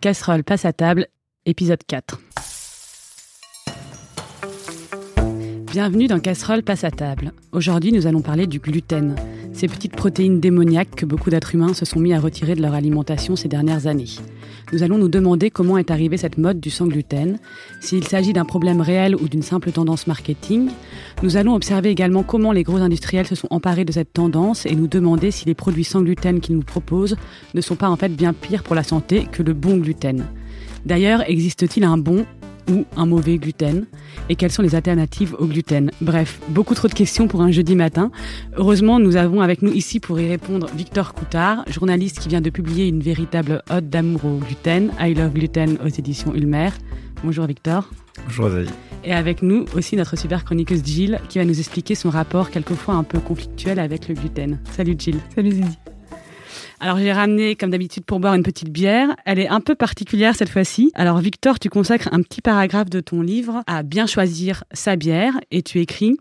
Casserole passe à table, épisode 4. Bienvenue dans Casserole passe à table. Aujourd'hui, nous allons parler du gluten, ces petites protéines démoniaques que beaucoup d'êtres humains se sont mis à retirer de leur alimentation ces dernières années. Nous allons nous demander comment est arrivée cette mode du sans gluten, s'il s'agit d'un problème réel ou d'une simple tendance marketing. Nous allons observer également comment les gros industriels se sont emparés de cette tendance et nous demander si les produits sans gluten qu'ils nous proposent ne sont pas en fait bien pires pour la santé que le bon gluten. D'ailleurs, existe-t-il un bon ou un mauvais gluten et quelles sont les alternatives au gluten. Bref, beaucoup trop de questions pour un jeudi matin. Heureusement, nous avons avec nous ici pour y répondre Victor Coutard, journaliste qui vient de publier une véritable ode d'amour au gluten, I Love Gluten aux éditions Ulmer. Bonjour Victor. Bonjour Azaï. Et avec nous aussi notre super chroniqueuse Jill qui va nous expliquer son rapport quelquefois un peu conflictuel avec le gluten. Salut Jill. Salut Zizi. Alors j'ai ramené, comme d'habitude, pour boire une petite bière. Elle est un peu particulière cette fois-ci. Alors Victor, tu consacres un petit paragraphe de ton livre à bien choisir sa bière et tu écris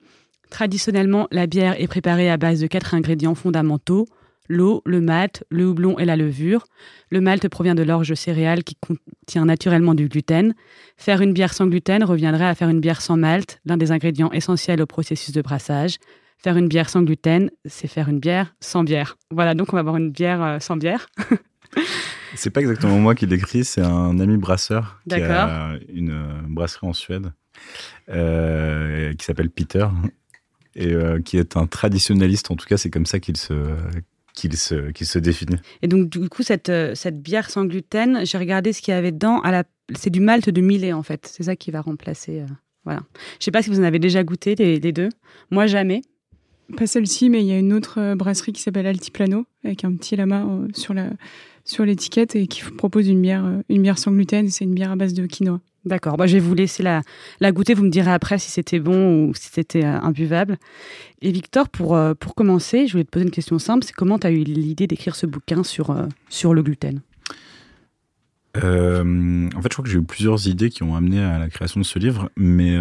Traditionnellement, la bière est préparée à base de quatre ingrédients fondamentaux l'eau, le malt, le houblon et la levure. Le malt provient de l'orge céréale qui contient naturellement du gluten. Faire une bière sans gluten reviendrait à faire une bière sans malt, l'un des ingrédients essentiels au processus de brassage. Faire une bière sans gluten, c'est faire une bière sans bière. Voilà, donc on va avoir une bière euh, sans bière. c'est pas exactement moi qui l'écris, c'est un ami brasseur qui a une euh, brasserie en Suède euh, qui s'appelle Peter et qui est un traditionnaliste. En tout cas, c'est comme ça qu'il se qu'il se, se définit. Et donc, du coup, cette, cette bière sans gluten, j'ai regardé ce qu'il y avait dedans. À la... C'est du malt de millet, en fait. C'est ça qui va remplacer. Voilà. Je sais pas si vous en avez déjà goûté, les, les deux. Moi, jamais. Pas celle-ci, mais il y a une autre euh, brasserie qui s'appelle Altiplano, avec un petit lama euh, sur la sur l'étiquette et qui propose une bière, euh, une bière sans gluten. C'est une bière à base de quinoa. D'accord. Bah, je vais vous laisser la, la goûter. Vous me direz après si c'était bon ou si c'était imbuvable. Et Victor, pour, pour commencer, je voulais te poser une question simple. C'est comment tu as eu l'idée d'écrire ce bouquin sur, sur le gluten? En fait, je crois que j'ai eu plusieurs idées qui ont amené à la création de ce livre, mais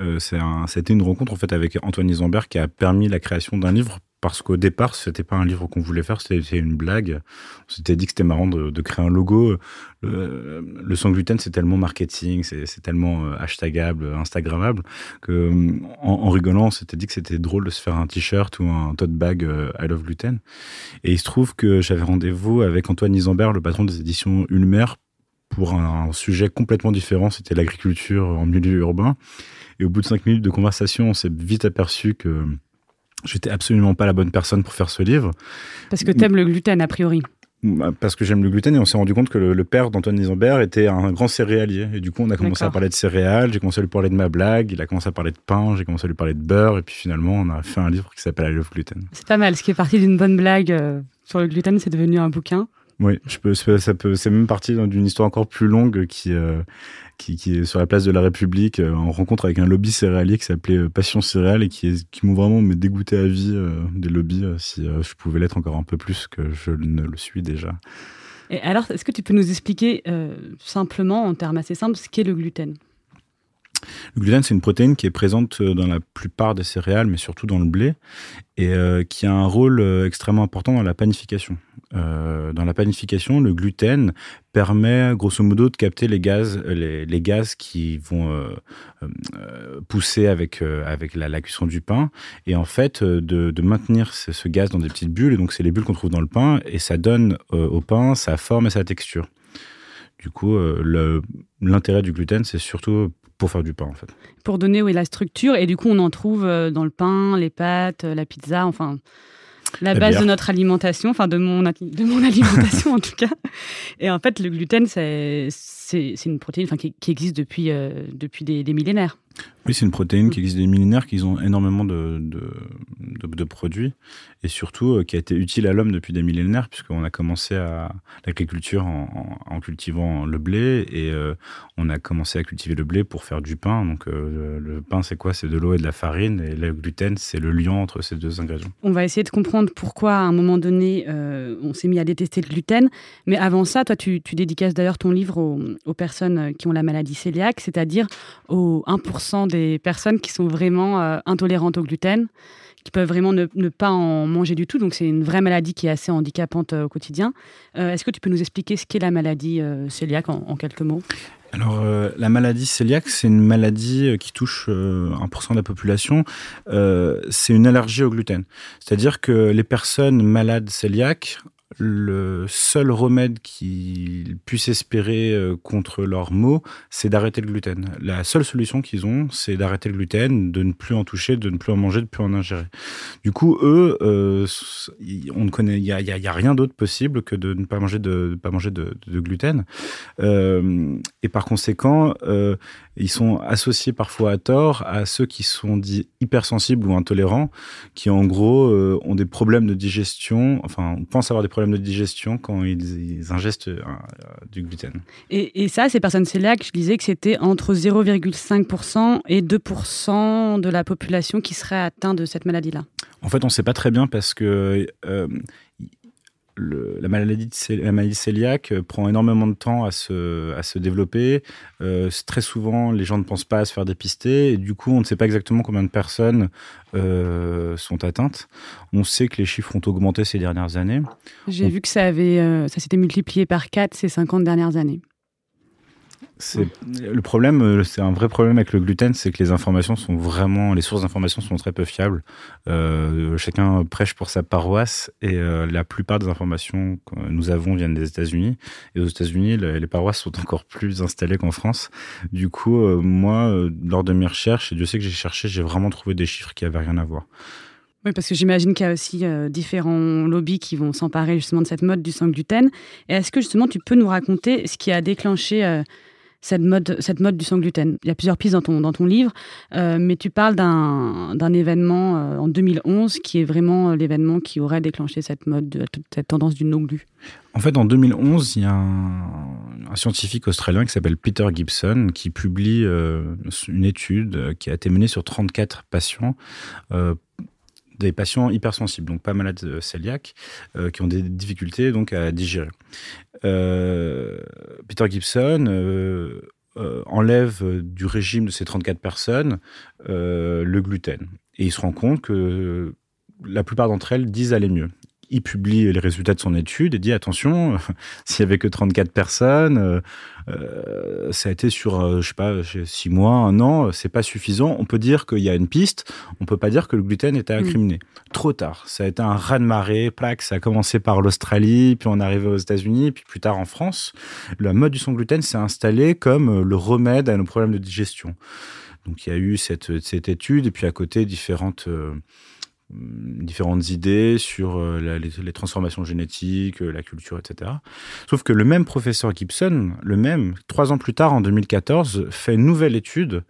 euh, c'était une rencontre en fait avec Antoine Isambert qui a permis la création d'un livre parce qu'au départ, c'était pas un livre qu'on voulait faire, c'était une blague. On s'était dit que c'était marrant de, créer un logo. Le, le sans gluten, c'est tellement marketing, c'est tellement euh, hashtagable, instagrammable, que en, rigolant, on s'était dit que c'était drôle de se faire un t-shirt ou un tote bag euh, I love gluten. Et il se trouve que j'avais rendez-vous avec Antoine Isambert, le patron des éditions Ulmer, pour un sujet complètement différent. C'était l'agriculture en milieu urbain. Et au bout de cinq minutes de conversation, on s'est vite aperçu que j'étais absolument pas la bonne personne pour faire ce livre. Parce que tu aimes le gluten, a priori bah, parce que j'aime le gluten et on s'est rendu compte que le, père d'Antoine Isambert était un grand céréalier. Et du coup, on a commencé à parler de céréales, j'ai commencé à lui parler de ma blague, il a commencé à parler de pain, j'ai commencé à lui parler de beurre, et puis finalement, on a fait un livre qui s'appelle I Love Gluten. C'est pas mal, ce qui est parti d'une bonne blague euh, sur le gluten, c'est devenu un bouquin. Oui, je peux, ça peut, c'est même parti d'une histoire encore plus longue qui, euh, qui, qui, est sur la place de la République euh, en rencontre avec un lobby céréalier qui s'appelait euh, Passion Céréale et qui, qui m'ont vraiment dégoûté à vie des lobbies si je pouvais l'être encore un peu plus que je ne le suis déjà. Et alors, est-ce que tu peux nous expliquer simplement, en termes assez simples, ce qu'est le gluten? Le gluten, c'est une protéine qui est présente dans la plupart des céréales, mais surtout dans le blé, et qui a un rôle extrêmement important dans la panification. Euh, dans la panification, le gluten permet grosso modo de capter les gaz, les, gaz qui vont euh, euh, pousser avec, avec la, cuisson du pain et en fait de, de maintenir ce, gaz dans des petites bulles. Donc c'est les bulles qu'on trouve dans le pain et ça donne au pain sa forme et sa texture. Du coup, l'intérêt du gluten, c'est surtout pour faire du pain en fait. Pour donner oui, la structure et du coup on en trouve dans le pain, les pâtes, la pizza, enfin la, base de notre alimentation, enfin de mon, de mon alimentation en tout cas. Et en fait, le gluten, c'est une protéine qui, qui, existe depuis, euh, depuis des, des millénaires. Oui, c'est une protéine qui existe des millénaires, qui ont énormément de, de, produits et surtout euh, qui a été utile à l'homme depuis des millénaires, puisqu'on a commencé à l'agriculture en, cultivant le blé et euh, on a commencé à cultiver le blé pour faire du pain. Donc le pain, c'est quoi? C'est de l'eau et de la farine et le gluten, c'est le lien entre ces deux ingrédients. On va essayer de comprendre pourquoi à un moment donné on s'est mis à détester le gluten. Mais avant ça, toi, tu, tu dédicaces d'ailleurs ton livre aux, aux, personnes qui ont la maladie cœliaque, c'est-à-dire aux 1% des personnes qui sont vraiment euh, intolérantes au gluten, qui peuvent vraiment ne, pas en manger du tout. Donc c'est une vraie maladie qui est assez handicapante au quotidien. Est-ce que tu peux nous expliquer ce qu'est la maladie cœliaque en, quelques mots? Alors, la maladie cœliaque, c'est une maladie qui touche 1% de la population. c'est une allergie au gluten. C'est-à-dire que les personnes malades cœliaques le seul remède qu'ils puissent espérer euh, contre leurs maux, c'est d'arrêter le gluten. La seule solution qu'ils ont, c'est d'arrêter le gluten, de ne plus en toucher, de ne plus en manger, de ne plus en ingérer. Du coup, eux, euh, on ne connaît, il y a, rien d'autre possible que de ne pas manger de, pas manger de, gluten. Euh, et par conséquent, ils sont associés parfois à tort à ceux qui sont dits hypersensibles ou intolérants, qui en gros ont des problèmes de digestion, enfin, on pense avoir des problèmes de digestion quand ils, ingestent euh, du gluten. Et, ça, ces personnes cœliaques, je disais que c'était entre 0,5% et 2% de la population qui serait atteinte de cette maladie-là. En fait, on ne sait pas très bien parce que euh, la, maladie la maladie cœliaque euh, prend énormément de temps à se, à se développer. Euh, très souvent, les gens ne pensent pas à se faire dépister. Et du coup, on ne sait pas exactement combien de personnes euh, sont atteintes. On sait que les chiffres ont augmenté ces dernières années. J'ai vu que ça, avait, ça s'était multiplié par 4 ces 50 dernières années. Le problème, euh, c'est un vrai problème avec le gluten, c'est que les informations sont vraiment, les sources d'informations sont très peu fiables. Euh, chacun prêche pour sa paroisse et euh, la plupart des informations que nous avons viennent des États-Unis. Et aux États-Unis, les, paroisses sont encore plus installées qu'en France. Du coup, moi, lors de mes recherches, et Dieu sait que j'ai cherché, j'ai vraiment trouvé des chiffres qui avaient rien à voir. Oui, parce que j'imagine qu'il y a aussi différents lobbies qui vont s'emparer justement de cette mode du sang gluten. Et est-ce que justement tu peux nous raconter ce qui a déclenché cette mode, cette mode du sans gluten. Il y a plusieurs pistes dans ton, dans ton livre, euh, mais tu parles d'un événement euh, en 2011 qui est vraiment euh, l'événement qui aurait déclenché cette mode, cette tendance du no-glu. En fait, en 2011, il y a un, scientifique australien qui s'appelle Peter Gibson qui publie une étude qui a été menée sur 34 patients des patients hypersensibles, donc pas malades euh, cœliaques, euh, qui ont des difficultés donc à digérer. Euh, Peter Gibson enlève du régime de ces 34 personnes le gluten. Et il se rend compte que la plupart d'entre elles disent aller mieux il publie les résultats de son étude et dit attention, s'il y avait que 34 personnes, euh, euh, ça a été sur, euh, je sais pas, six mois, un an, c'est pas suffisant. On peut dire qu'il y a une piste, on peut pas dire que le gluten était incriminé. Trop tard. Ça a été un raz-de-marée, plaque. Ça a commencé par l'Australie, puis on est arrivé aux États-Unis, puis plus tard en France. La mode du sans gluten s'est installée comme le remède à nos problèmes de digestion. Donc il y a eu cette, cette étude, et puis à côté différentes différentes idées sur euh, les, transformations génétiques, euh, la culture, etc. Sauf que le même professeur Gibson, le même, trois ans plus tard, en 2014, fait une nouvelle étude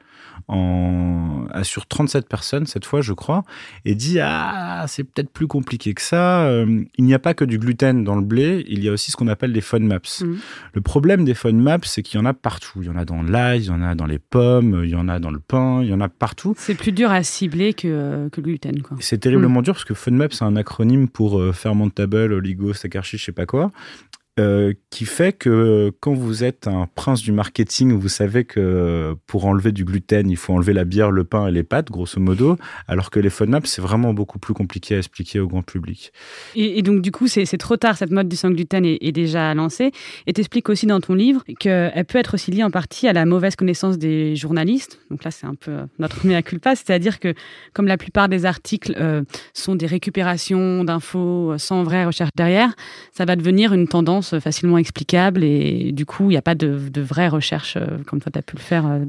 en, sur 37 personnes cette fois, je crois, et dit ah c'est peut-être plus compliqué que ça. Euh, il n'y a pas que du gluten dans le blé, il y a aussi ce qu'on appelle des FODMAPs. Mmh. Le problème des FODMAPs, c'est qu'il y en a partout. Il y en a dans l'ail, il y en a dans les pommes, il y en a dans le pain, il y en a partout. C'est plus dur à cibler que, que le gluten. C'est terriblement mmh. dur parce que FODMAP c'est un acronyme pour euh, fermentable, oligosaccharide, je sais pas quoi. Euh, qui fait que quand vous êtes un prince du marketing, vous savez que pour enlever du gluten, il faut enlever la bière, le pain et les pâtes, grosso modo, alors que les FODMAP, c'est vraiment beaucoup plus compliqué à expliquer au grand public. Et, donc, du coup, c'est trop tard, cette mode du sans gluten est, déjà lancée. Et tu expliques aussi dans ton livre qu'elle peut être aussi liée en partie à la mauvaise connaissance des journalistes. Donc là, c'est un peu notre mea culpa, c'est-à-dire que comme la plupart des articles euh, sont des récupérations d'infos sans vraie recherche derrière, ça va devenir une tendance facilement explicable et du coup, il n'y a pas de, de vraie recherche euh, comme toi tu as pu le faire euh,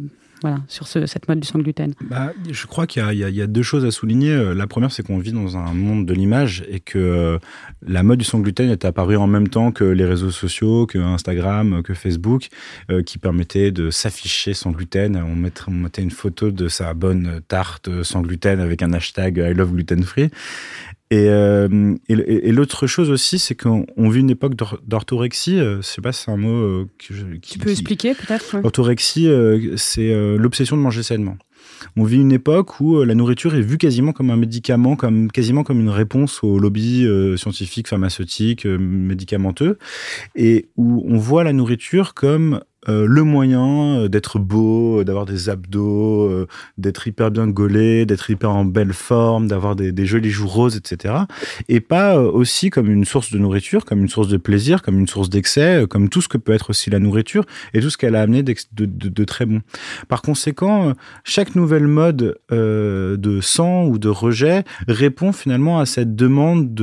sur cette mode du sans gluten bah, Je crois qu'il y, a deux choses à souligner. Euh, la première, c'est qu'on vit dans un monde de l'image et que la mode du sans gluten est apparue en même temps que les réseaux sociaux, que Instagram, que Facebook, qui permettaient de s'afficher sans gluten. On on mettait, une photo de sa bonne tarte sans gluten avec un hashtag I love gluten free. Euh, et, et, l'autre chose aussi, c'est qu'on vit une époque d'orthorexie. Euh, je sais pas c'est un mot euh, que je, Tu peux expliquer peut-être Orthorexie, c'est l'obsession de manger sainement. On vit une époque où la nourriture est vue quasiment comme un médicament, comme quasiment comme une réponse aux lobbies scientifiques, pharmaceutiques, médicamenteux, et où on voit la nourriture comme euh, le moyen euh, d'être beau, d'avoir des abdos, euh, d'être hyper bien gaulé, d'être hyper en belle forme, d'avoir des, des, jolis joues roses, etc. Et pas aussi comme une source de nourriture, comme une source de plaisir, comme une source d'excès, comme tout ce que peut être aussi la nourriture et tout ce qu'elle a amené de, très bon. Par conséquent, chaque nouvelle mode de sang ou de rejet répond finalement à cette demande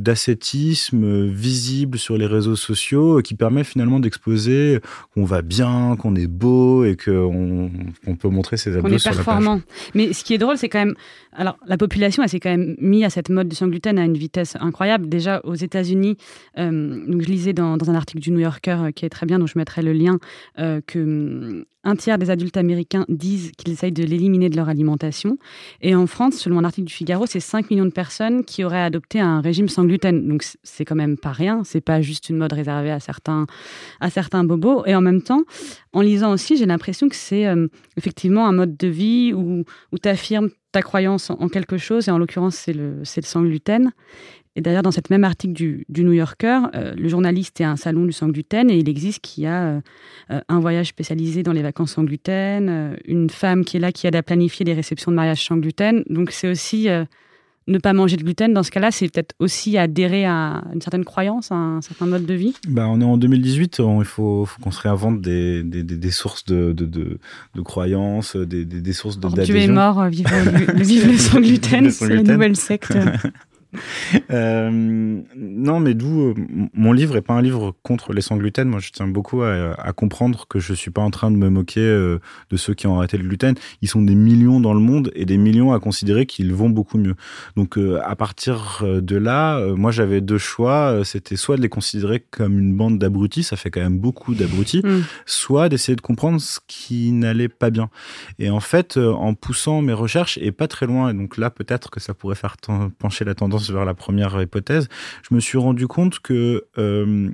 d'ascétisme visible sur les réseaux sociaux qui permet finalement d'exposer qu'on va bien, qu'on est beau et qu'on on peut montrer ses abdos sur performant. la page. Mais ce qui est drôle, c'est quand même, alors la population, elle s'est quand même mise à cette mode du sans gluten à une vitesse incroyable. Déjà aux États-Unis, euh, donc je lisais dans, un article du New Yorker euh, qui est très bien, dont je mettrai le lien, euh, que hum, un tiers des adultes américains disent qu'ils essayent de l'éliminer de leur alimentation. Et en France, selon un article du Figaro, c'est 5 millions de personnes qui auraient adopté un régime sans gluten. Donc c'est quand même pas rien. C'est pas juste une mode réservée à certains, à certains bobos. Et en même temps, en lisant aussi, j'ai l'impression que c'est euh, effectivement un mode de vie où, où tu affirmes ta croyance en quelque chose. Et en l'occurrence, c'est le, le sans gluten. Et d'ailleurs, dans cette même article du, New Yorker, euh, le journaliste est un salon du sans gluten et il existe qu'il y a euh, euh, un voyage spécialisé dans les vacances sans gluten, une femme qui est là qui aide à planifier les réceptions de mariage sans gluten. Donc c'est aussi ne pas manger de gluten. Dans ce cas-là, c'est peut-être aussi adhérer à une certaine croyance, à un certain mode de vie. Bah, on est en 2018, il faut, faut qu'on se réinvente des, des, des, sources de, de, de, croyances, des, des, sources de. Tu es mort, vive, vive le sans gluten, c'est la nouvelle secte. Euh, non, mais d'où euh, mon livre est pas un livre contre les sans gluten. Moi, je tiens beaucoup à, comprendre que je suis pas en train de me moquer euh, de ceux qui ont arrêté le gluten. Ils sont des millions dans le monde et des millions à considérer qu'ils vont beaucoup mieux. Donc, à partir de là, moi, j'avais deux choix. C'était soit de les considérer comme une bande d'abrutis, ça fait quand même beaucoup d'abrutis, mm. soit d'essayer de comprendre ce qui n'allait pas bien. Et en fait, en poussant mes recherches et pas très loin, et donc là, peut-être que ça pourrait faire pencher la tendance vers la première hypothèse, je me suis rendu compte que euh,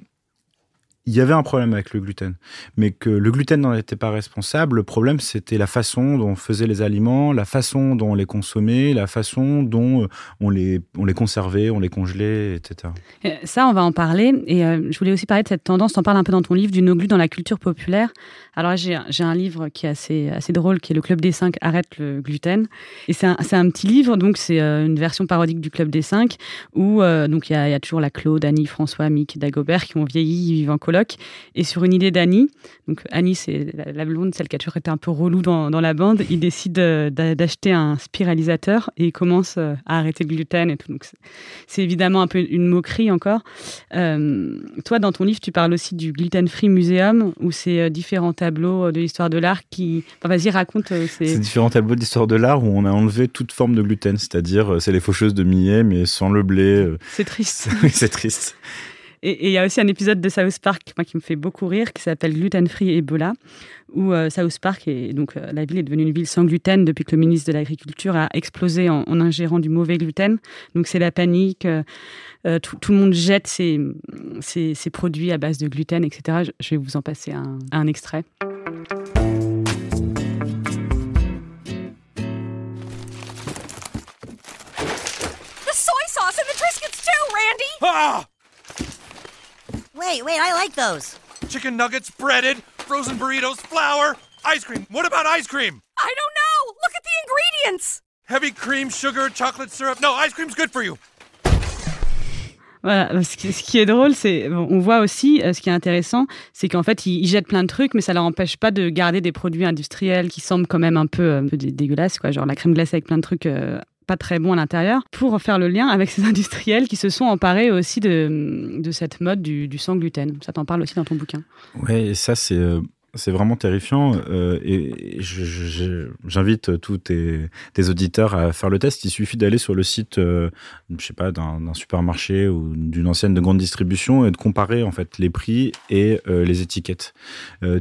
il y avait un problème avec le gluten, mais que le gluten n'en était pas responsable. Le problème, c'était la façon dont on faisait les aliments, la façon dont on les consommait, la façon dont euh, on les, on les conservait, on les congelait, etc. Euh, ça, on va en parler. Et je voulais aussi parler de cette tendance, tu en parles un peu dans ton livre, du no-glu dans la culture populaire. Alors j'ai un livre qui est assez, assez drôle, qui est Le Club des 5 arrête le gluten. Et c'est un, un, petit livre, donc c'est euh, une version parodique du Club des 5, où euh, il y, a toujours la Claude, Annie, François, Mick, Dagobert qui ont vieilli, ils vivent en coloc. Et sur une idée d'Annie, donc Annie c'est la, blonde, celle qui a toujours été un peu relou dans, dans la bande, il décide euh, d'acheter un spiralisateur et il commence à arrêter le gluten et tout. Donc c'est évidemment un peu une moquerie encore. toi, dans ton livre, tu parles aussi du Gluten Free Museum, où c'est différents tableaux de l'histoire de l'art qui. Vas-y, raconte. Euh, ces... différents tableaux d'histoire de l'art où on a enlevé toute forme de gluten, c'est-à-dire euh, c'est les faucheuses de millet, mais sans le blé. Euh. C'est triste. c'est triste. Et il y a aussi un épisode de South Park moi, qui me fait beaucoup rire, qui s'appelle Gluten Free Ebola, où South Park, est, donc la ville est devenue une ville sans gluten depuis que le ministre de l'Agriculture a explosé en, ingérant du mauvais gluten. Donc c'est la panique, tout, le monde jette ses, ses, produits à base de gluten, etc. Je vais vous en passer un, un extrait. Ah! Wait, wait, I like those. Chicken nuggets, breaded, frozen burritos, flour, ice cream. What about ice cream? I don't know. Look at the ingredients. Heavy cream, sugar, chocolate syrup. No, ice cream's good for you. Voilà, ce qui, est drôle, c'est on voit aussi, euh, ce qui est intéressant, c'est qu'en fait, ils, jettent plein de trucs, mais ça leur empêche pas de garder des produits industriels qui semblent quand même un peu, euh, un peu dégueulasses, quoi, genre la crème glacée avec plein de trucs euh, pas très bon à l'intérieur, pour faire le lien avec ces industriels qui se sont emparés aussi de, de cette mode du, du sans gluten. Ça t'en parle aussi dans ton bouquin. Ouais, ça c'est euh, c'est vraiment terrifiant euh, et j'invite tous tes, auditeurs à faire le test. Il suffit d'aller sur le site, euh, je sais pas, d'un supermarché ou d'une ancienne de grande distribution et de comparer en fait les prix et euh, les étiquettes.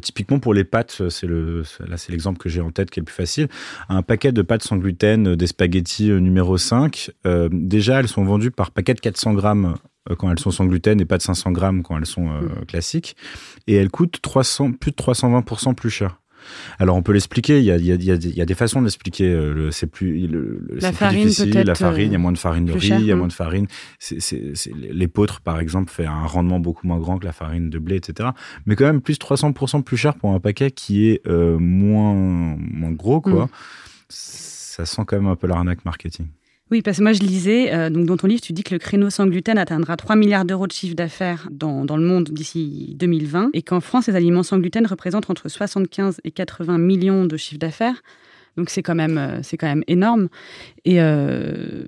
typiquement pour les pâtes, c'est le là c'est l'exemple que j'ai en tête qui est le plus facile. Un paquet de pâtes sans gluten des spaghettis numéro 5, déjà elles sont vendues par paquet de 400 grammes euh, quand elles sont sans gluten et pas de 500 grammes quand elles sont euh, mm. classiques. Et elles coûtent 300, plus de 320% plus cher. Alors on peut l'expliquer, il y a, y, des façons de l'expliquer. C'est plus, le, la farine, plus difficile, la farine, il y a moins de farine de riz, il y a moins de farine. L'épeautre, par exemple, fait un rendement beaucoup moins grand que la farine de blé, etc. Mais quand même plus 300% plus cher pour un paquet qui est moins, moins gros, quoi. Mm. Ça sent quand même un peu l'arnaque marketing. Oui, parce que moi je lisais, euh, donc dans ton livre, tu dis que le créneau sans gluten atteindra 3 milliards d'euros de chiffre d'affaires dans, dans, le monde d'ici 2020 et qu'en France, les aliments sans gluten représentent entre 75 et 80 millions de chiffre d'affaires. Donc c'est quand, même, euh, quand même énorme. Et euh,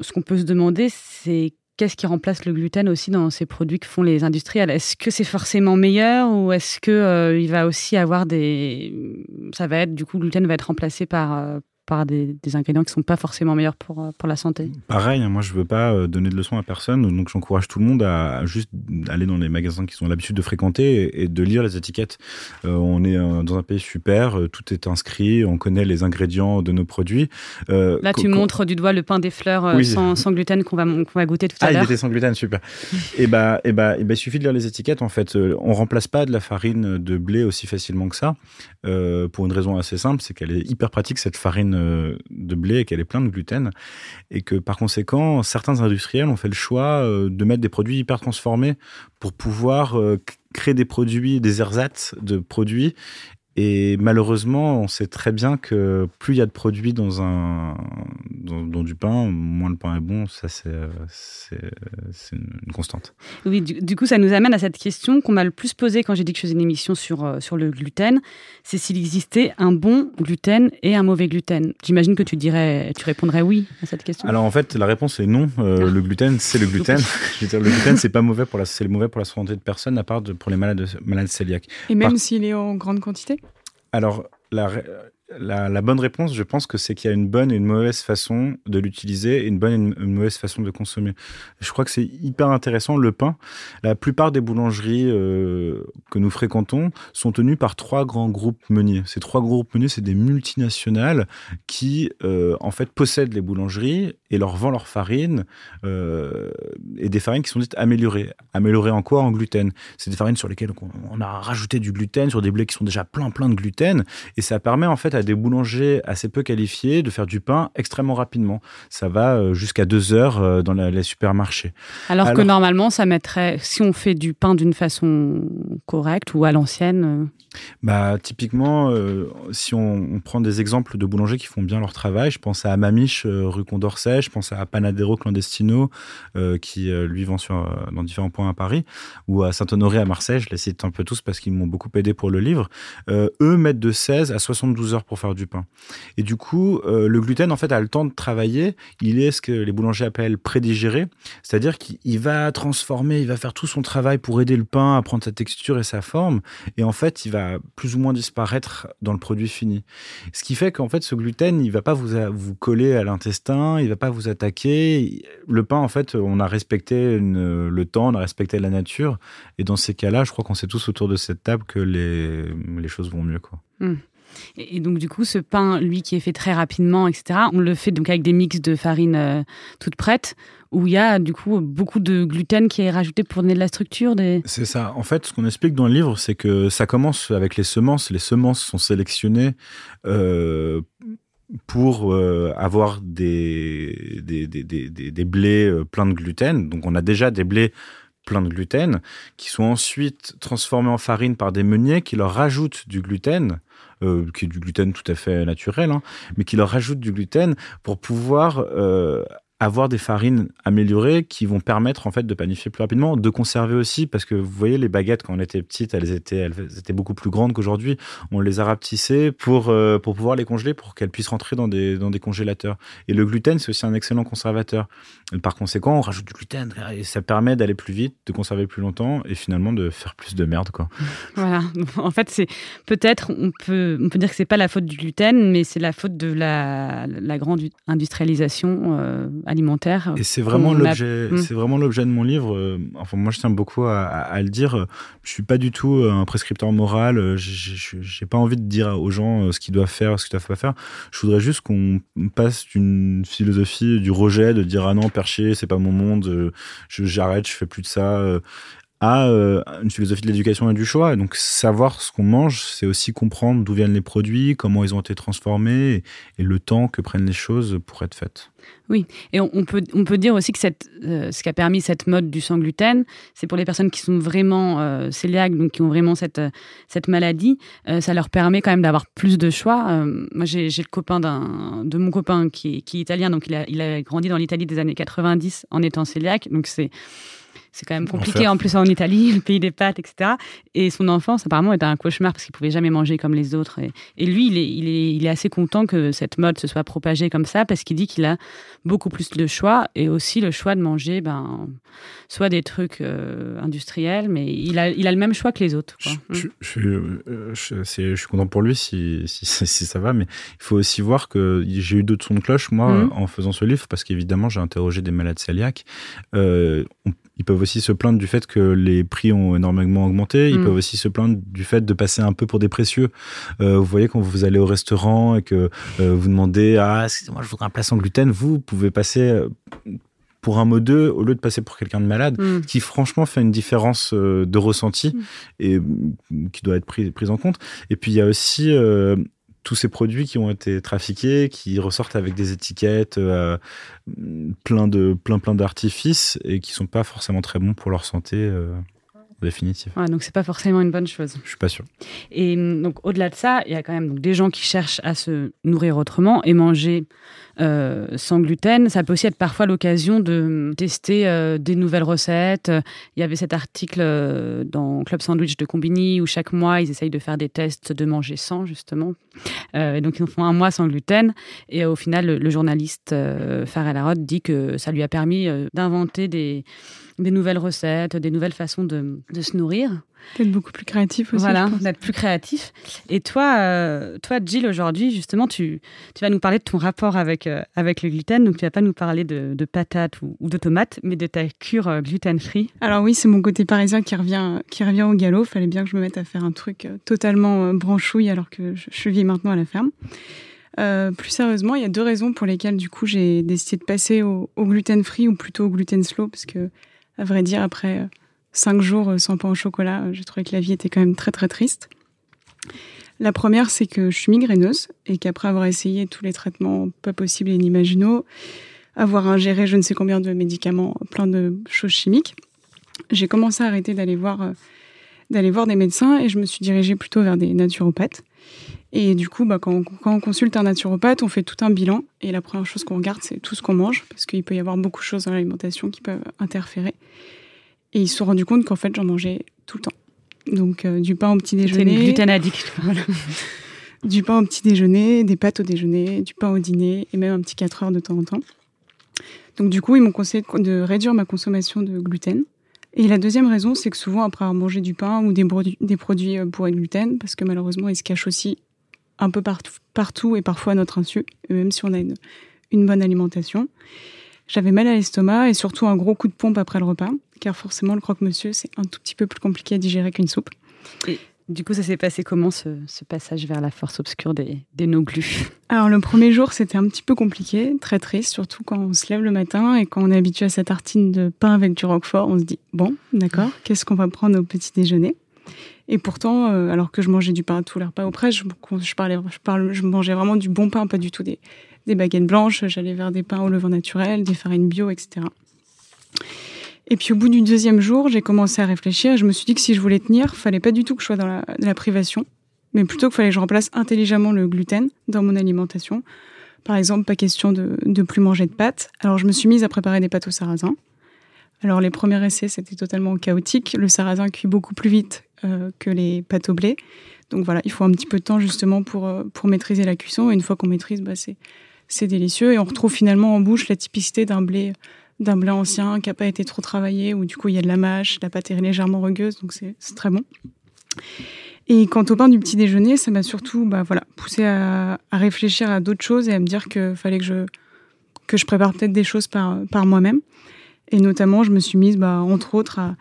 ce qu'on peut se demander, c'est qu'est-ce qui remplace le gluten aussi dans ces produits que font les industriels? Est-ce que c'est forcément meilleur ou est-ce que il va aussi avoir des ça va être du coup le gluten va être remplacé par par des, ingrédients qui ne sont pas forcément meilleurs pour, euh, pour la santé. Pareil, hein, moi je ne veux pas euh, donner de leçons à personne, donc j'encourage tout le monde à juste aller dans les magasins qu'ils ont l'habitude de fréquenter et, de lire les étiquettes. Euh, on est dans un pays super, tout est inscrit, on connaît les ingrédients de nos produits. Là, tu montres du doigt le pain des fleurs sans, sans, gluten qu'on va, qu'on va goûter tout à l'heure. Ah, il était sans gluten, super. et eh bah, et eh bah, et eh bah, il suffit de lire les étiquettes en fait. On remplace pas de la farine de blé aussi facilement que ça, pour une raison assez simple, c'est qu'elle est hyper pratique cette farine euh, de blé et qu'elle est pleine de gluten. Et que par conséquent, certains industriels ont fait le choix euh, de mettre des produits hyper transformés pour pouvoir euh, créer des produits, des ersatz de produits et malheureusement, on sait très bien que plus il y a de produits dans, un, dans, du pain, moins le pain est bon. Ça, c'est une constante. Oui, du, coup, ça nous amène à cette question qu'on m'a le plus posée quand j'ai dit que je faisais une émission sur, euh, sur le gluten. C'est s'il existait un bon gluten et un mauvais gluten. J'imagine que tu dirais, tu répondrais oui à cette question. Alors en fait, la réponse est non. Euh, ah. Le gluten, c'est le gluten. je veux dire, le gluten, c'est pas mauvais pour la, c'est mauvais pour la santé de personne, à part pour les malades, malades cœliaques. Et même s'il est en grande quantité? Alors, la, la, bonne réponse, je pense que c'est qu'il y a une bonne et une mauvaise façon de l'utiliser et une bonne et une, mauvaise façon de consommer. Je crois que c'est hyper intéressant. Le pain, la plupart des boulangeries euh, que nous fréquentons sont tenues par trois grands groupes meuniers. Ces trois groupes meuniers, c'est des multinationales qui, euh, en fait, possèdent les boulangeries et leur vendent leur farine euh, et des farines qui sont dites améliorées. Améliorées en quoi? En gluten. C'est des farines sur lesquelles on, on a rajouté du gluten, sur des blés qui sont déjà plein plein de gluten et ça permet en fait à des boulangers assez peu qualifiés de faire du pain extrêmement rapidement. Ça va euh, jusqu'à deux heures euh, dans les supermarchés. Alors, que normalement, ça mettrait, si on fait du pain d'une façon correcte ou à l'ancienne. Euh, bah, typiquement, si on, prend des exemples de boulangers qui font bien leur travail, je pense à Mamiche, rue Condorcet, je pense à Panadero Clandestino, qui lui vend sur, dans différents points à Paris, ou à Saint-Honoré à Marseille, je les cite un peu tous parce qu'ils m'ont beaucoup aidé pour le livre. eux mettent de 16 à 72 heures pour faire du pain. Et du coup, euh, le gluten, en fait, a le temps de travailler. Il est ce que les boulangers appellent prédigéré, c'est-à-dire qu'il va transformer, il va faire tout son travail pour aider le pain à prendre sa texture et sa forme. Et en fait, il va plus ou moins disparaître dans le produit fini. Ce qui fait qu'en fait, ce gluten, il va pas vous, coller à l'intestin, il va pas vous attaquer. Le pain, en fait, on a respecté le temps, on a respecté la nature. Et dans ces cas-là, je crois qu'on sait tous autour de cette table que les, choses vont mieux. Quoi. Et, donc, du coup, ce pain, lui, qui est fait très rapidement, etc., on le fait donc avec des mix de farine euh, toute prête, où il y a, du coup, beaucoup de gluten qui est rajouté pour donner de la structure. Des... C'est ça. En fait, ce qu'on explique dans le livre, c'est que ça commence avec les semences. Les semences sont sélectionnées. Euh, pour euh, avoir des, des, des, des, blés pleins de gluten. Donc on a déjà des blés pleins de gluten, qui sont ensuite transformés en farine par des meuniers qui leur rajoutent du gluten euh, qui est du gluten tout à fait naturel, hein, mais qui leur rajoute du gluten pour pouvoir euh, avoir des farines améliorées qui vont permettre en fait de panifier plus rapidement, de conserver aussi parce que vous voyez les baguettes quand on était petite, elles étaient elles étaient beaucoup plus grandes qu'aujourd'hui. On les a rapetissées pour euh, pour pouvoir les congeler pour qu'elles puissent rentrer dans des dans des congélateurs. Et le gluten c'est aussi un excellent conservateur. Par conséquent, on rajoute du gluten et ça permet d'aller plus vite, de conserver plus longtemps et finalement de faire plus de merde quoi. Voilà. En fait, c'est peut-être on peut on peut dire que c'est pas la faute du gluten, mais c'est la faute de la la grande industrialisation euh, alimentaire. Et c'est vraiment l'objet, hmm. c'est vraiment l'objet de mon livre. Euh, enfin, moi, je tiens beaucoup à, le dire. Je suis pas du tout un prescripteur moral. J'ai pas envie de dire aux gens euh, ce qu'ils doivent faire, ce qu'ils doivent pas faire. Je voudrais juste qu'on passe d'une philosophie du rejet, de dire ah non, c'est pas mon monde, j'arrête, je fais plus de ça à euh, une philosophie de l'éducation et du choix. donc, savoir ce qu'on mange, c'est aussi comprendre d'où viennent les produits, comment ils ont été transformés et, le temps que prennent les choses pour être faites. Oui, et on, peut, on peut dire aussi que euh, ce qui a permis cette mode du sans gluten, c'est pour les personnes qui sont vraiment euh, donc qui ont vraiment cette, cette maladie, euh, ça leur permet quand même d'avoir plus de choix. moi, j'ai le copain de mon copain qui, qui est italien, donc il a, il a grandi dans l'Italie des années 90 en étant cœliaque, donc c'est c'est quand même compliqué en, plus en Italie, le pays des pâtes, etc. Et son enfance, apparemment, était un cauchemar parce qu'il pouvait jamais manger comme les autres. Et, lui, il est, il, est, il est assez content que cette mode se soit propagée comme ça parce qu'il dit qu'il a beaucoup plus de choix et aussi le choix de manger ben, soit des trucs euh, industriels, mais il a, il a le même choix que les autres. Je, je, suis content pour lui si, si, si, ça va, mais il faut aussi voir que j'ai eu d'autres sons de cloche, moi, mmh. en faisant ce livre, parce qu'évidemment, j'ai interrogé des malades cœliaques. Euh, ils peuvent aussi se plaindre du fait que les prix ont énormément augmenté. Ils mm. peuvent aussi se plaindre du fait de passer un peu pour des précieux. Euh, vous voyez, quand vous allez au restaurant et que euh, vous demandez Ah, excusez-moi, je voudrais un plat sans gluten, vous pouvez passer euh, pour un mot d'eux au lieu de passer pour quelqu'un de malade, mm. qui franchement fait une différence de ressenti mm. et qui doit être pris, prise en compte. Et puis il y a aussi tous ces produits qui ont été trafiqués, qui ressortent avec des étiquettes, euh, plein de plein plein d'artifices et qui sont pas forcément très bons pour leur santé. Euh, définitive. Ouais, donc c'est pas forcément une bonne chose. Je suis pas sûr. Et donc au-delà de ça, il y a quand même donc, des gens qui cherchent à se nourrir autrement et manger euh, sans gluten. Ça peut aussi être parfois l'occasion de tester euh, des nouvelles recettes. Il y avait cet article euh, dans Club Sandwich de Combini où chaque mois ils essayent de faire des tests de manger sans justement. donc ils font un mois sans gluten et au final le, journaliste Farah Larotte dit que ça lui a permis d'inventer des des nouvelles recettes, des nouvelles façons de, de se nourrir. D'être beaucoup plus créatif aussi. Voilà, d'être plus créatif. Et toi, euh, toi Jill, aujourd'hui, justement, tu, tu vas nous parler de ton rapport avec, euh, avec le gluten. Donc, tu vas pas nous parler de, de patates ou, de tomates, mais de ta cure euh, gluten-free. Alors oui, c'est mon côté parisien qui revient, qui revient au galop. Fallait bien que je me mette à faire un truc totalement branchouille alors que je, je vis maintenant à la ferme. plus sérieusement, il y a deux raisons pour lesquelles du coup j'ai décidé de passer au, au gluten free ou plutôt au gluten slow parce que à vrai dire, après euh, cinq jours euh, sans pain au chocolat, euh, j'ai trouvé que la vie était quand même très très triste. La première, c'est que je suis migraineuse et qu'après avoir essayé tous les traitements pas possibles et inimaginaux, avoir ingéré je ne sais combien de médicaments, plein de choses chimiques, j'ai commencé à arrêter d'aller voir, d'aller voir des médecins et je me suis dirigée plutôt vers des naturopathes. Et du coup, bah, quand, on, consulte un naturopathe, on fait tout un bilan. Et la première chose qu'on regarde, c'est tout ce qu'on mange, parce qu'il peut y avoir beaucoup de choses dans l'alimentation qui peuvent interférer. Et ils se sont rendus compte qu'en fait, j'en mangeais tout le temps. Donc, euh, du pain au petit déjeuner. C'est une gluten addict. du pain au petit déjeuner, des pâtes au déjeuner, du pain au dîner, et même un petit 4 heures de temps en temps. Donc, du coup, ils m'ont conseillé de réduire ma consommation de gluten. Et la deuxième raison, c'est que souvent, après avoir mangé du pain ou des, des produits euh, gluten, parce que malheureusement, ils se cachent aussi un peu partout, partout et parfois à notre insu, même si on a une, une bonne alimentation. J'avais mal à l'estomac et surtout un gros coup de pompe après le repas, car forcément le croque-monsieur, c'est un tout petit peu plus compliqué à digérer qu'une soupe. Et du coup, ça s'est passé comment ce, ce, passage vers la force obscure des, des no-glus Alors le premier jour, c'était un petit peu compliqué, très triste, surtout quand on se lève le matin et quand on est habitué à cette tartine de pain avec du roquefort, on se dit, bon, d'accord, qu'est-ce qu'on va prendre au petit déjeuner? Et pourtant, euh, alors que je mangeais du pain à tous les repas auprès, je, je, parlais, je, mangeais vraiment du bon pain, pas du tout des, baguettes blanches. J'allais vers des pains au levain naturel, des farines bio, etc. Et puis au bout du deuxième jour, j'ai commencé à réfléchir et je me suis dit que si je voulais tenir, il fallait pas du tout que je sois dans la, la privation, mais plutôt qu'il fallait que je remplace intelligemment le gluten dans mon alimentation. Par exemple, pas question de, de plus manger de pâtes. Alors je me suis mise à préparer des pâtes au sarrasin. Alors les premiers essais, c'était totalement chaotique. Le sarrasin cuit beaucoup plus vite euh, que les pâtes au blé. Donc voilà, il faut un petit peu de temps justement pour, euh, pour maîtriser la cuisson. Et une fois qu'on maîtrise, bah, c'est délicieux. Et on retrouve finalement en bouche la typicité d'un blé d'un blé ancien qui n'a pas été trop travaillé, où du coup il y a de la mâche, la pâte est légèrement rugueuse, donc c'est très bon. Et quant au pain du petit déjeuner, ça m'a surtout bah, voilà, poussé à, à réfléchir à d'autres choses et à me dire qu'il fallait que je, que je prépare peut-être des choses par, par moi-même. Et notamment, je me suis mise, bah, entre autres, à,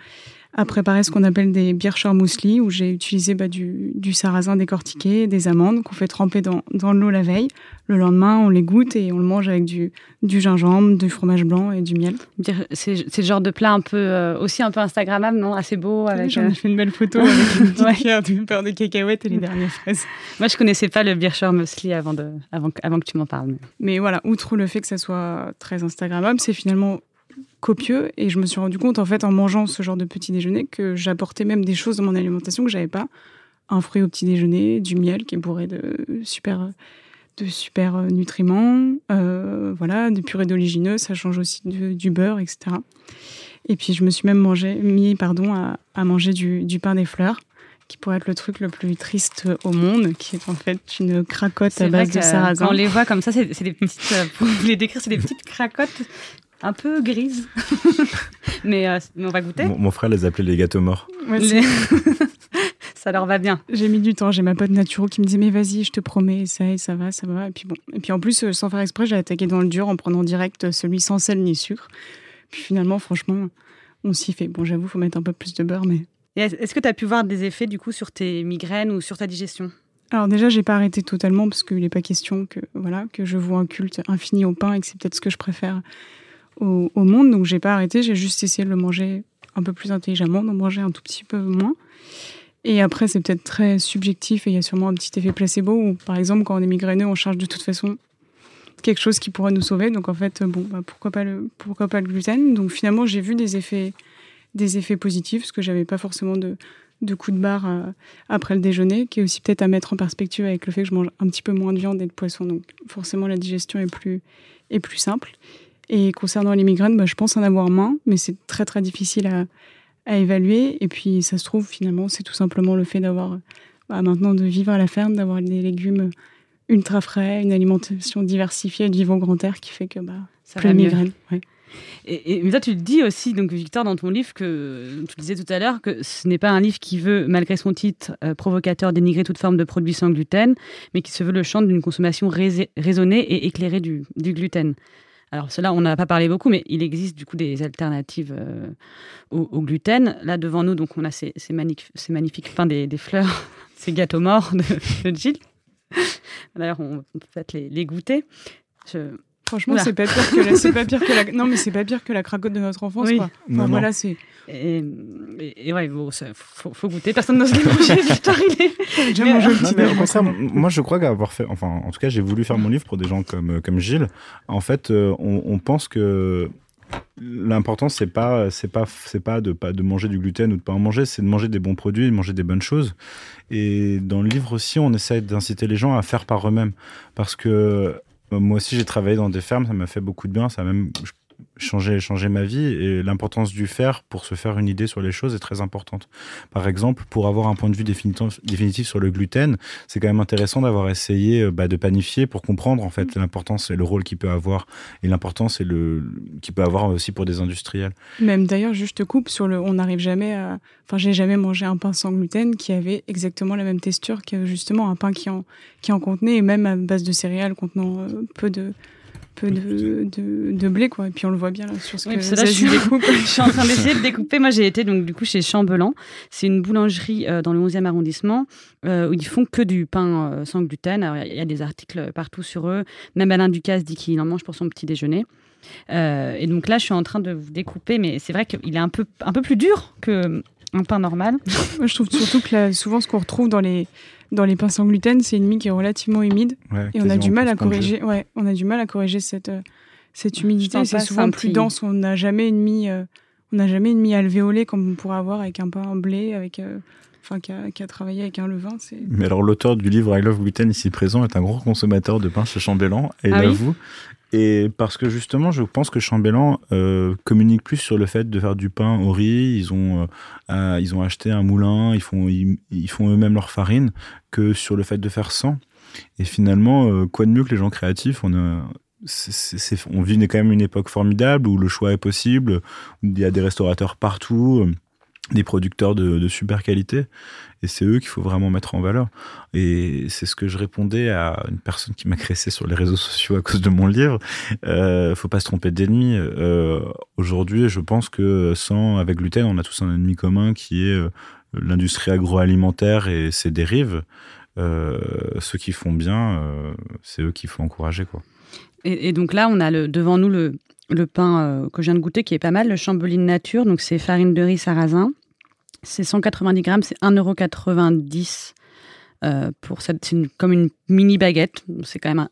à préparer ce qu'on appelle des bircher mousli, où j'ai utilisé bah, du, sarrasin décortiqué, des amandes qu'on fait tremper dans, dans l'eau la veille. Le lendemain, on les goûte et on le mange avec du, du gingembre, du fromage blanc et du miel. C'est le genre de plat un peu euh, aussi un peu instagrammable, non? Assez beau. Avec, J'en ai euh, fait une belle photo avec une petite de beurre de cacahuètes et les dernières fraises. Moi, je connaissais pas le bircher muesli avant, de, avant, avant que tu m'en parles. Mais voilà, outre le fait que ça soit très instagrammable, c'est finalement copieux et je me suis rendu compte en fait en mangeant ce genre de petit déjeuner que j'apportais même des choses dans mon alimentation que j'avais pas. Un fruit au petit déjeuner du miel qui est bourré de super de super nutriments. Euh, voilà de purée d'oléagineux ça change aussi du beurre etc et puis je me suis même mangé, mis pardon à, à manger du, du, pain des fleurs qui pourrait être le truc le plus triste au monde, qui est en fait une cracotte à base de sarrasin. Quand on les voit comme ça, c'est des petites, euh, pour vous les décrire, c'est des petites cracottes un peu grise. mais, euh, mais, on va goûter. Mon, frère les appelait les gâteaux morts. ça leur va bien. J'ai mis du temps. J'ai ma pote Naturo qui me disait mais vas-y, je te promets, ça et ça va, ça va. Et puis bon. Et puis en plus, euh, sans faire exprès, j'ai attaqué dans le dur en prenant direct celui sans sel ni sucre. Puis finalement, franchement, on s'y fait. Bon, j'avoue, faut mettre un peu plus de beurre, mais. Est-ce que tu as pu voir des effets du coup sur tes migraines ou sur ta digestion? Alors déjà, j'ai pas arrêté totalement parce qu'il n'est pas question que voilà que je vois un culte infini au pain et que c'est peut-être ce que je préfère au, monde. Donc j'ai pas arrêté, j'ai juste essayé de le manger un peu plus intelligemment, d'en manger un tout petit peu moins. Et après, c'est peut-être très subjectif et il y a sûrement un petit effet placebo où, par exemple, quand on est migraineux, on charge de toute façon quelque chose qui pourrait nous sauver. Donc en fait, bon, bah, pourquoi, pas le, pourquoi pas le gluten? Donc finalement, j'ai vu des effets, des effets positifs parce que j'avais pas forcément de, de coups de barre euh, après le déjeuner, qui est aussi peut-être à mettre en perspective avec le fait que je mange un petit peu moins de viande et de poisson. Donc forcément, la digestion est plus, est plus simple. Et concernant les migraines, bah, je pense en avoir moins, mais c'est très très difficile à, à, évaluer. Et puis ça se trouve finalement, c'est tout simplement le fait d'avoir bah, maintenant de vivre à la ferme, d'avoir des légumes ultra frais, une alimentation diversifiée, de vivre au grand air qui fait que bah, ça plus de migraines. Et, mais toi, tu le dis aussi, donc Victor, dans ton livre, que tu disais tout à l'heure, que ce n'est pas un livre qui veut, malgré son titre euh, provocateur, dénigrer toute forme de produits sans gluten, mais qui se veut le chant d'une consommation raisonnée et éclairée du, du gluten. Alors cela, on n'a pas parlé beaucoup, mais il existe du coup des alternatives euh, au, gluten. Là devant nous, donc on a ces, ces, magnifiques pains des, fleurs, ces gâteaux morts de, de Gilles. D'ailleurs, on peut peut-être les, goûter. Franchement, c'est pas pire que la, c'est pas pire que la, non mais c'est pas pire que la cracotte de notre enfance quoi. Enfin, voilà, c'est. Et, et, ouais, bon, faut, faut, goûter. Personne n'ose les manger. Victor, il est. Déjà mangé le moi, je crois qu'avoir fait, enfin, en tout cas, j'ai voulu faire mon livre pour des gens comme comme Gilles. En fait, euh, on, on pense que l'important c'est pas c'est pas c'est pas de pas de manger du gluten ou de pas en manger c'est de manger des bons produits de manger des bonnes choses et dans le livre aussi on essaie d'inciter les gens à faire par eux-mêmes parce que moi aussi, j'ai travaillé dans des fermes, ça m'a fait beaucoup de bien. Ça a même changé, changé ma vie. Et l'importance du faire pour se faire une idée sur les choses est très importante. Par exemple, pour avoir un point de vue définitif, définitif sur le gluten, c'est quand même intéressant d'avoir essayé euh, bah, de panifier pour comprendre en fait l'importance et le rôle qu'il peut avoir et l'importance et le qu'il peut avoir aussi pour des industriels. Même d'ailleurs, juste coupe sur le, on n'arrive jamais à, enfin, j'ai jamais mangé un pain sans gluten qui avait exactement la même texture que justement un pain qui en qui en contenait et même à base de céréales contenant euh, peu de peu de, de, blé, quoi. Et puis on le voit bien là, sur ce que ça, je, suis, je suis en train d'essayer de découper. Moi, j'ai été donc du coup chez Chambelan. C'est une boulangerie euh, dans le 11e arrondissement euh, où ils font que du pain euh, sans gluten. Il y a des articles partout sur eux. Même Alain Ducasse dit qu'il en mange pour son petit déjeuner. et donc là, je suis en train de vous découper, mais c'est vrai qu'il est un peu, un peu plus dur que un pain normal. Moi, je trouve surtout que souvent, ce qu'on retrouve dans les dans les pains sans gluten, c'est une mie qui est relativement humide et on a du mal à corriger. Ouais, on a du mal à corriger cette euh, cette humidité. C'est souvent plus dense. On n'a jamais une mie, euh, on n'a jamais une mie alvéolée comme on pourrait avoir avec un pain en blé, avec euh, enfin qui a, qui a, travaillé avec un levain. Mais alors l'auteur du livre I Love Gluten ici présent est un gros consommateur de pain chez Chambellan et ah l'avoue. Et parce que justement, je pense que Chambellan euh, communique plus sur le fait de faire du pain au riz. Ils ont, euh, ils ont acheté un moulin, ils font, ils, font eux-mêmes leur farine, que sur le fait de faire sans. Et finalement, euh, quoi de mieux que les gens créatifs? On on vit quand même une époque formidable où le choix est possible, où il y a des restaurateurs partout des producteurs de, super qualité et c'est eux qu'il faut vraiment mettre en valeur. Et c'est ce que je répondais à une personne qui m'a cressé sur les réseaux sociaux à cause de mon livre. Euh, faut pas se tromper d'ennemi. Euh, Aujourd'hui, je pense que sans avec gluten, on a tous un ennemi commun qui est euh, l'industrie agroalimentaire et ses dérives. Euh, ceux qui font bien, c'est eux qu'il faut encourager. Et, donc là, on a devant nous le, le pain euh, que je viens de goûter qui est pas mal, le Chamboline Nature. Donc c'est farine de riz sarrasin. C'est 190 grammes, c'est 1,90€ euh, pour cette. C'est comme une mini baguette. C'est quand même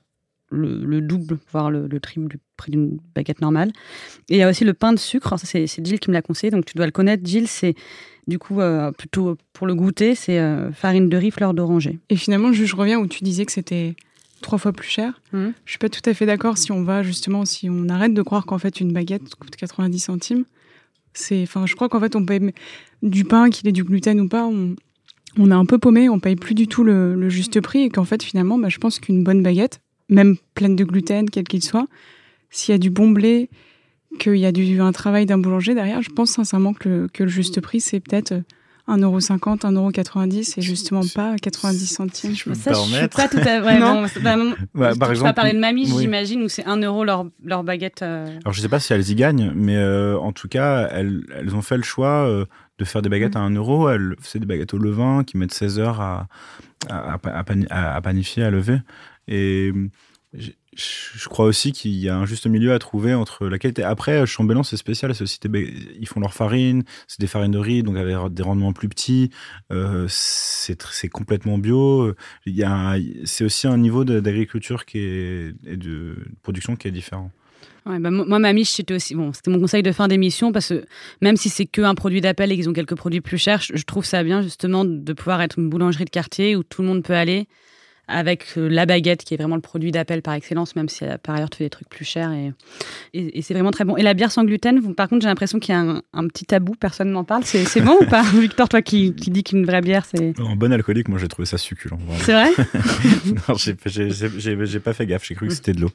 le, double, voire le, triple du prix d'une baguette normale. Et il y a aussi le pain de sucre. ça, c'est, c'est Jill qui me l'a conseillé, donc tu dois le connaître. Jill, c'est du coup euh, plutôt pour le goûter, c'est farine de riz, fleur d'oranger. Et finalement, je reviens où tu disais que c'était trois fois plus cher. Mmh. Je suis pas tout à fait d'accord si on va justement, si on arrête de croire qu'en fait une baguette coûte 90 centimes. C'est, enfin, je crois qu'en fait on paye du pain, qu'il ait du gluten ou pas, on, on est un peu paumé, on paye plus du tout le, juste prix et qu'en fait finalement, bah, je pense qu'une bonne baguette, même pleine de gluten, quel qu'il soit, s'il y a du bon blé, qu'il y a du, un travail d'un boulanger derrière, je pense sincèrement que le, que le juste prix, c'est peut-être 1,50€, 1,90€ et justement pas 90 centimes. Je, ça, je suis pas tout à fait. non. Bah, bah, par exemple, vas parler de mamie, j'imagine, où c'est 1€ leur, leur baguette. Euh. Alors je sais pas si elles y gagnent, mais euh, en tout cas, elles, elles, ont fait le choix euh, de faire des baguettes mm. à 1€. Elles faisaient des baguettes au levain qui mettent 16 heures à, à, à, à panifier, à lever. Et je crois aussi qu'il y a un juste milieu à trouver entre la qualité. Après, Chambellan, c'est spécial. Ils font leur farine, c'est des farines de riz, donc avec des rendements plus petits. Euh, c'est complètement bio. C'est aussi un niveau d'agriculture et de production qui est différent. Bah, moi, ma miche, c'était aussi. C'était mon conseil de fin d'émission parce que même si c'est qu'un produit d'appel et qu'ils ont quelques produits plus chers, je trouve ça bien justement de pouvoir être une boulangerie de quartier où tout le monde peut aller avec euh, la baguette qui est vraiment le produit d'appel par excellence, même si par ailleurs tu fais des trucs plus chers et, et, c'est vraiment très bon. Et la bière sans gluten, par contre, j'ai l'impression qu'il y a un, petit tabou, personne n'en parle. C'est bon ou pas, Victor, toi qui, qui dis qu'une vraie bière, c'est. En bon alcoolique, moi j'ai trouvé ça succulent. C'est vrai Non, j'ai pas fait gaffe, j'ai cru que c'était de l'eau.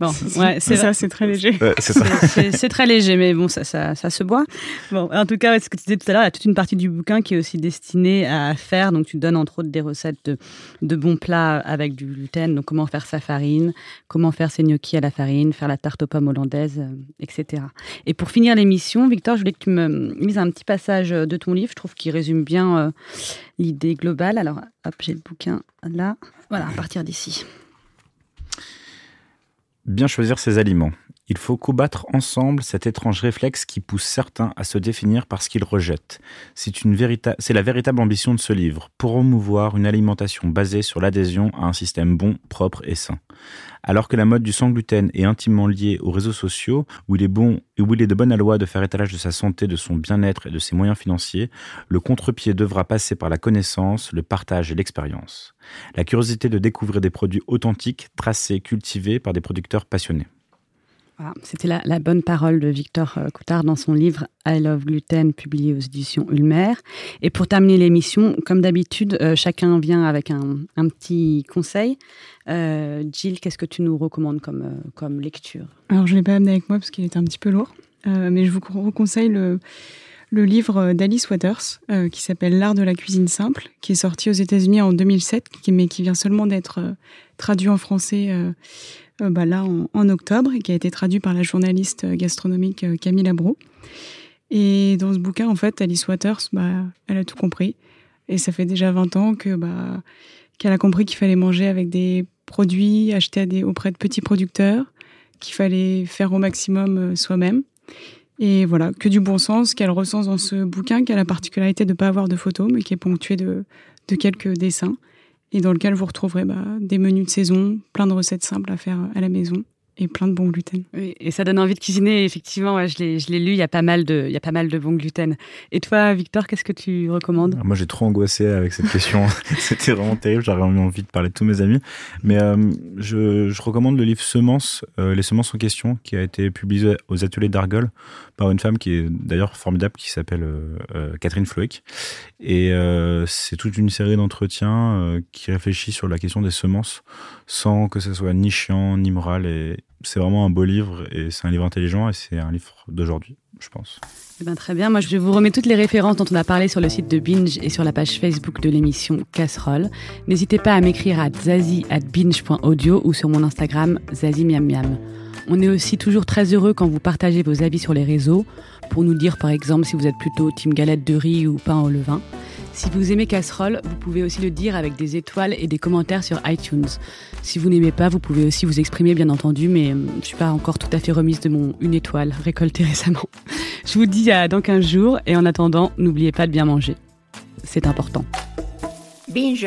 Bon, ouais, c'est ça, c'est très léger. c'est très léger, mais bon, ça, ça, ça, se boit. Bon, en tout cas, ce que tu disais tout à l'heure, il y a toute une partie du bouquin qui est aussi destinée à faire. Donc, tu donnes entre autres des recettes de, de bons plats avec du gluten. Donc, comment faire sa farine, comment faire ses gnocchis à la farine, faire la tarte aux pommes hollandaise, euh, etc. Et pour finir l'émission, Victor, je voulais que tu me lises un petit passage de ton livre. Je trouve qu'il résume bien euh, l'idée globale. Alors, hop, j'ai le bouquin là. Voilà, à partir d'ici. Bien choisir ses aliments. Il faut combattre ensemble cet étrange réflexe qui pousse certains à se définir par ce qu'ils rejettent. C'est la véritable ambition de ce livre, pour promouvoir une alimentation basée sur l'adhésion à un système bon, propre et sain. Alors que la mode du sans gluten est intimement liée aux réseaux sociaux, où il est bon où il est de bonne loi de faire étalage de sa santé, de son bien-être et de ses moyens financiers, le contre-pied devra passer par la connaissance, le partage et l'expérience. La curiosité de découvrir des produits authentiques, tracés, cultivés par des producteurs passionnés. C'était la, bonne parole de Victor euh, Coutard dans son livre I Love Gluten, publié aux éditions Ulmer. Et pour terminer l'émission, comme d'habitude, euh, chacun vient avec un, petit conseil. Euh, Jill, qu'est-ce que tu nous recommandes comme, comme lecture? Alors, je ne l'ai pas amené avec moi parce qu'il était un petit peu lourd, mais je vous conseille le, le livre d'Alice Waters qui s'appelle L'art de la cuisine simple, qui est sorti aux États-Unis en 2007, mais qui vient seulement d'être traduit en français euh, bah, là en, octobre et qui a été traduit par la journaliste euh, gastronomique euh, Camille Labro. Et dans ce bouquin, en fait, Alice Waters, bah, elle a tout compris. Et ça fait déjà 20 ans que bah, qu'elle a compris qu'il fallait manger avec des produits achetés auprès de petits producteurs, qu'il fallait faire au maximum soi-même. Et voilà, que du bon sens qu'elle recense dans ce bouquin, qui a la particularité de ne pas avoir de photos, mais qui est ponctué de, de quelques dessins et dans lequel vous retrouverez bah, des menus de saison, plein de recettes simples à faire à la maison et plein de bons gluten. Oui, et ça donne envie de cuisiner. Effectivement, je l'ai lu, il y, a pas mal de, il y a pas mal de bons gluten. Et toi, Victor, qu'est-ce que tu recommandes? Moi, j'ai trop angoissé avec cette question. C'était vraiment terrible. J'avais envie de parler de tous mes amis. Mais euh, je, je, recommande le livre Semences, euh, Les semences en question, qui a été publié aux ateliers d'Argol par une femme qui est d'ailleurs formidable, qui s'appelle euh, Catherine Floeck. Et c'est toute une série d'entretiens qui réfléchit sur la question des semences sans que ce soit ni chiant, ni moral et, c'est vraiment un beau livre et c'est un livre intelligent et c'est un livre d'aujourd'hui, je pense. Eh ben, très bien, moi je vous remets toutes les références dont on a parlé sur le site de Binge et sur la page Facebook de l'émission Casserole. N'hésitez pas à m'écrire à zazie@binge.audio ou sur mon Instagram zazimiamiam. On est aussi toujours très heureux quand vous partagez vos avis sur les réseaux pour nous dire par exemple si vous êtes plutôt team galette de riz ou pain au levain. Si vous aimez Casserole, vous pouvez aussi le dire avec des étoiles et des commentaires sur iTunes. Si vous n'aimez pas, vous pouvez aussi vous exprimer bien entendu, mais euh, je suis pas encore tout à fait remise de mon une étoile récoltée récemment. Je vous dis à dans 15 jours et en attendant, n'oubliez pas de bien manger. C'est important. Binge